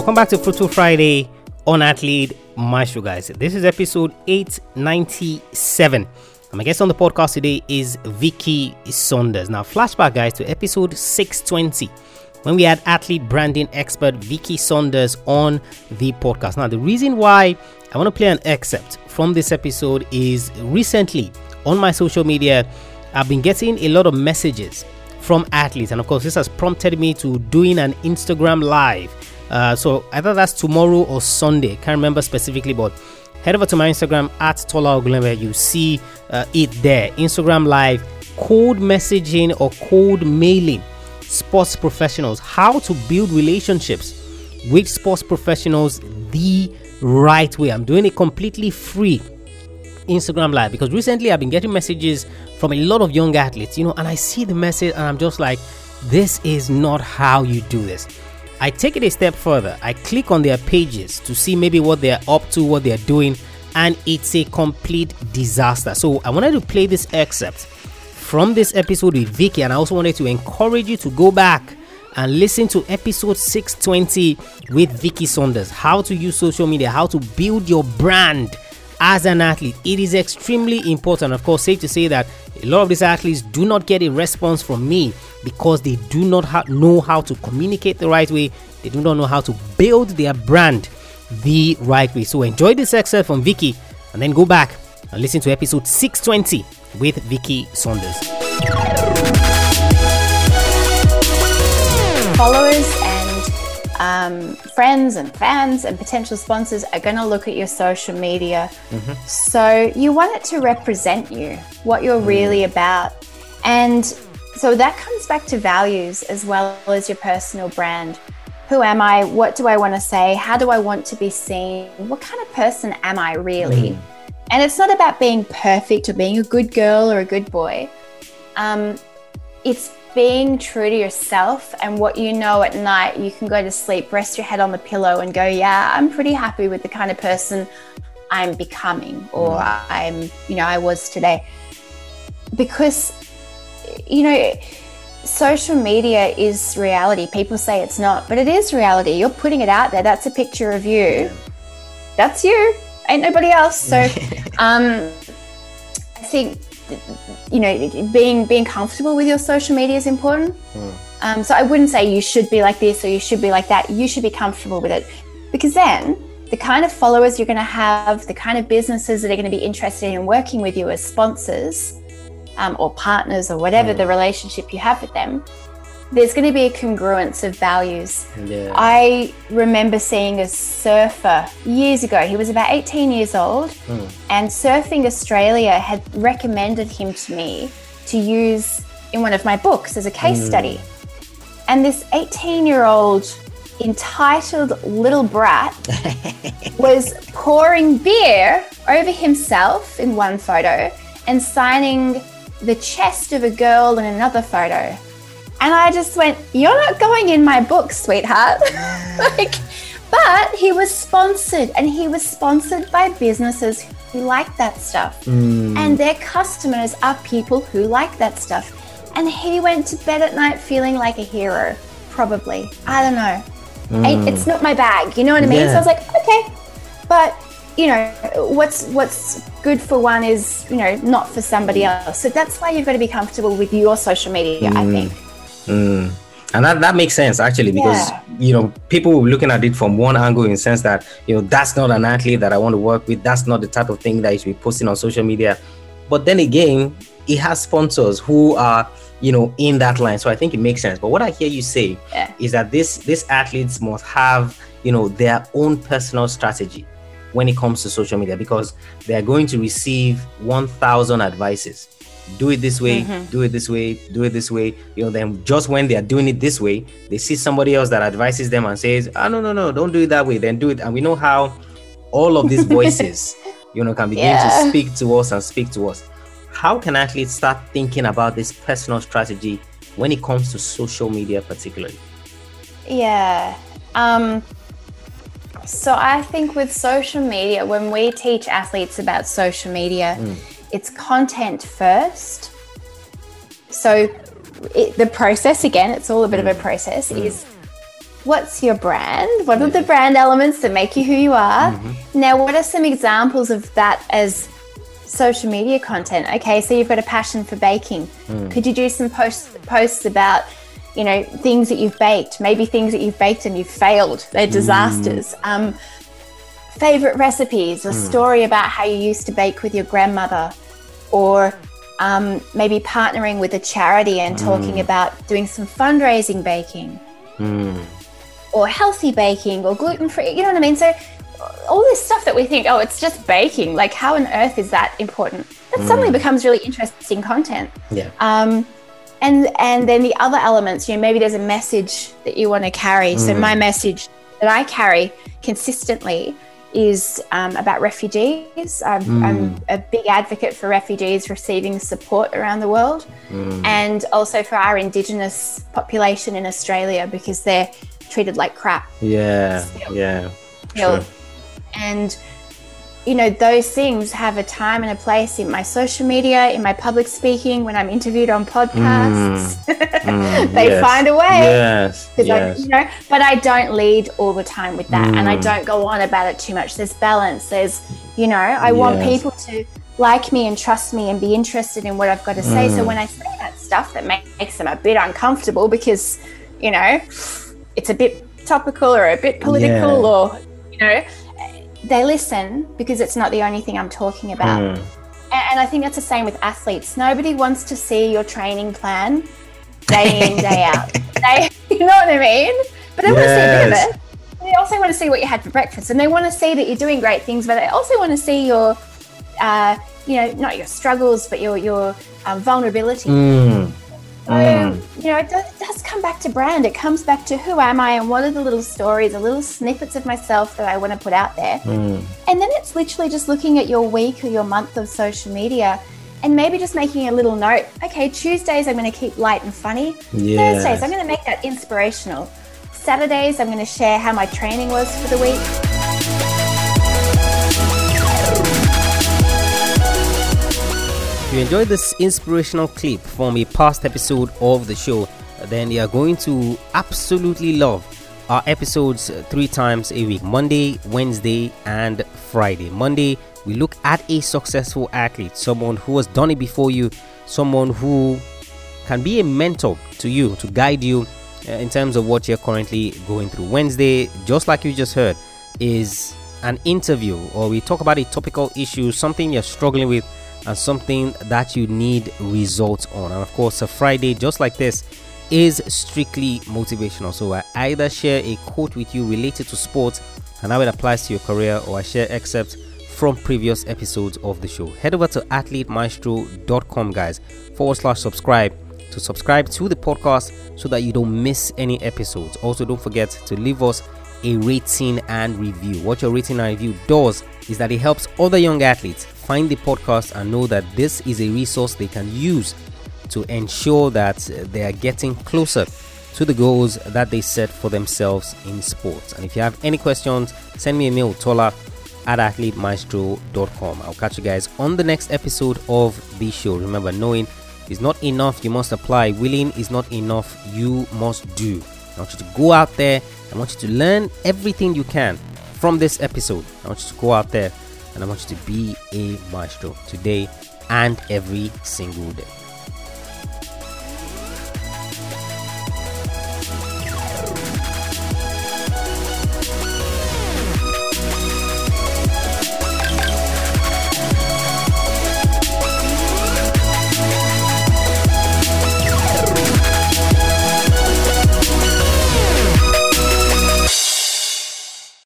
Welcome back to Fruitful Friday on Athlete Maestro, guys. This is episode 897. And my guest on the podcast today is Vicky Saunders. Now, flashback, guys, to episode 620 when we had athlete branding expert Vicky Saunders on the podcast. Now, the reason why I want to play an excerpt from this episode is recently on my social media, I've been getting a lot of messages from athletes, and of course, this has prompted me to doing an Instagram live. Uh, so either that's tomorrow or Sunday, can't remember specifically, but head over to my Instagram at Tola Ogunlewe. You see uh, it there. Instagram live, code messaging or code mailing sports professionals, how to build relationships with sports professionals the right way. I'm doing it completely free. Instagram live because recently I've been getting messages from a lot of young athletes, you know, and I see the message and I'm just like, this is not how you do this. I take it a step further. I click on their pages to see maybe what they're up to, what they're doing, and it's a complete disaster. So I wanted to play this excerpt from this episode with Vicky, and I also wanted to encourage you to go back and listen to episode 620 with Vicky Saunders how to use social media, how to build your brand as an athlete. It is extremely important. Of course, safe to say that a lot of these athletes do not get a response from me because they do not ha- know how to communicate the right way, they do not know how to build their brand the right way. So, enjoy this excerpt from Vicky and then go back and listen to episode 620 with Vicky Saunders. Followers um, friends and fans and potential sponsors are going to look at your social media. Mm-hmm. So you want it to represent you, what you're mm. really about. And so that comes back to values as well as your personal brand. Who am I? What do I want to say? How do I want to be seen? What kind of person am I really? Mm. And it's not about being perfect or being a good girl or a good boy. Um, it's being true to yourself and what you know at night. You can go to sleep, rest your head on the pillow, and go, Yeah, I'm pretty happy with the kind of person I'm becoming or mm. I'm, you know, I was today. Because, you know, social media is reality. People say it's not, but it is reality. You're putting it out there. That's a picture of you. That's you ain't nobody else. So um, I think you know being being comfortable with your social media is important. Mm. Um, so I wouldn't say you should be like this or you should be like that. You should be comfortable with it because then the kind of followers you're going to have, the kind of businesses that are going to be interested in working with you as sponsors um, or partners or whatever mm. the relationship you have with them, there's going to be a congruence of values. Yeah. I remember seeing a surfer years ago. He was about 18 years old, mm. and Surfing Australia had recommended him to me to use in one of my books as a case mm. study. And this 18 year old entitled little brat was pouring beer over himself in one photo and signing the chest of a girl in another photo. And I just went, You're not going in my book, sweetheart. like, but he was sponsored and he was sponsored by businesses who like that stuff. Mm. And their customers are people who like that stuff. And he went to bed at night feeling like a hero, probably. I don't know. Mm. It's not my bag, you know what I mean? Yeah. So I was like, okay. But you know what's what's good for one is you know not for somebody else so that's why you've got to be comfortable with your social media mm. i think Mm. And that, that makes sense actually because yeah. you know people looking at it from one angle in the sense that you know that's not an athlete that I want to work with. That's not the type of thing that you should be posting on social media. But then again, it has sponsors who are you know in that line. So I think it makes sense. But what I hear you say yeah. is that this these athletes must have you know their own personal strategy when it comes to social media because they are going to receive 1000 advices do it this way, mm-hmm. do it this way, do it this way. You know, then just when they are doing it this way, they see somebody else that advises them and says, "Ah, oh, no, no, no, don't do it that way." Then do it, and we know how all of these voices, you know, can begin yeah. to speak to us and speak to us. How can athletes start thinking about this personal strategy when it comes to social media, particularly? Yeah. Um, so I think with social media, when we teach athletes about social media. Mm it's content first. So it, the process again, it's all a bit of a mm. process. Mm. Is what's your brand? What are the brand elements that make you who you are? Mm-hmm. Now, what are some examples of that as social media content? Okay, so you've got a passion for baking. Mm. Could you do some posts posts about, you know, things that you've baked? Maybe things that you've baked and you've failed. They're Mm. disasters. Um, favorite recipes, a story about how you used to bake with your grandmother, or um, maybe partnering with a charity and talking about doing some fundraising baking, or healthy baking, or gluten free. You know what I mean? So all this stuff that we think, oh, it's just baking. Like, how on earth is that important? That suddenly becomes really interesting content. Yeah. Um, and and then the other elements, you know, maybe there's a message that you want to carry. So my mm. message that I carry consistently is um, about refugees. I'm, mm. I'm a big advocate for refugees receiving support around the world, mm. and also for our Indigenous population in Australia because they're treated like crap Yeah. Still. Yeah. still. True. And you know, those things have a time and a place in my social media, in my public speaking, when I'm interviewed on podcasts. they yes. find a way. Yes. 'Cause I- you know, but I don't lead all the time with that, and I Mm. don't go on about it too much. There's balance. There's, you know, I want people to like me and trust me and be interested in what I've got to say. Mm. So when I say that stuff that makes them a bit uncomfortable because, you know, it's a bit topical or a bit political Yeah. or, you know, they listen because it's not the only thing I'm talking about. Mm. And I think that's the same with athletes. Nobody wants to see your training plan day in, day out. They, you know what I mean? But they want to see a bit of it. They also want to see what you had for breakfast, and they want to see that you're doing great things. But they also want to see your, uh, you know, not your struggles, but your your um, vulnerability. Mm. So, you know, it does come back to brand. It comes back to who am I and what are the little stories, the little snippets of myself that I want to put out there. Mm. And then it's literally just looking at your week or your month of social media and maybe just making a little note. Okay, Tuesdays I'm going to keep light and funny. Yes. Thursdays I'm going to make that inspirational. Saturdays I'm going to share how my training was for the week. If you enjoyed this inspirational clip from a past episode of the show, then you are going to absolutely love our episodes three times a week Monday, Wednesday, and Friday. Monday, we look at a successful athlete, someone who has done it before you, someone who can be a mentor to you, to guide you uh, in terms of what you're currently going through. Wednesday, just like you just heard, is an interview or we talk about a topical issue, something you're struggling with, and something that you need results on. And of course, a Friday, just like this, is strictly motivational. So I either share a quote with you related to sports and how it applies to your career, or I share excerpts from previous episodes of the show. Head over to athletemaestro.com, guys, forward slash subscribe to subscribe to the podcast so that you don't miss any episodes. Also, don't forget to leave us a rating and review. What your rating and review does is that it helps other young athletes find the podcast and know that this is a resource they can use to ensure that they are getting closer to the goals that they set for themselves in sports. And if you have any questions, send me a mail, tola at athletemaestro.com. I'll catch you guys on the next episode of the show. Remember, knowing is not enough, you must apply. Willing is not enough, you must do. I want you to go out there. I want you to learn everything you can from this episode. I want you to go out there and I want you to be a maestro today and every single day.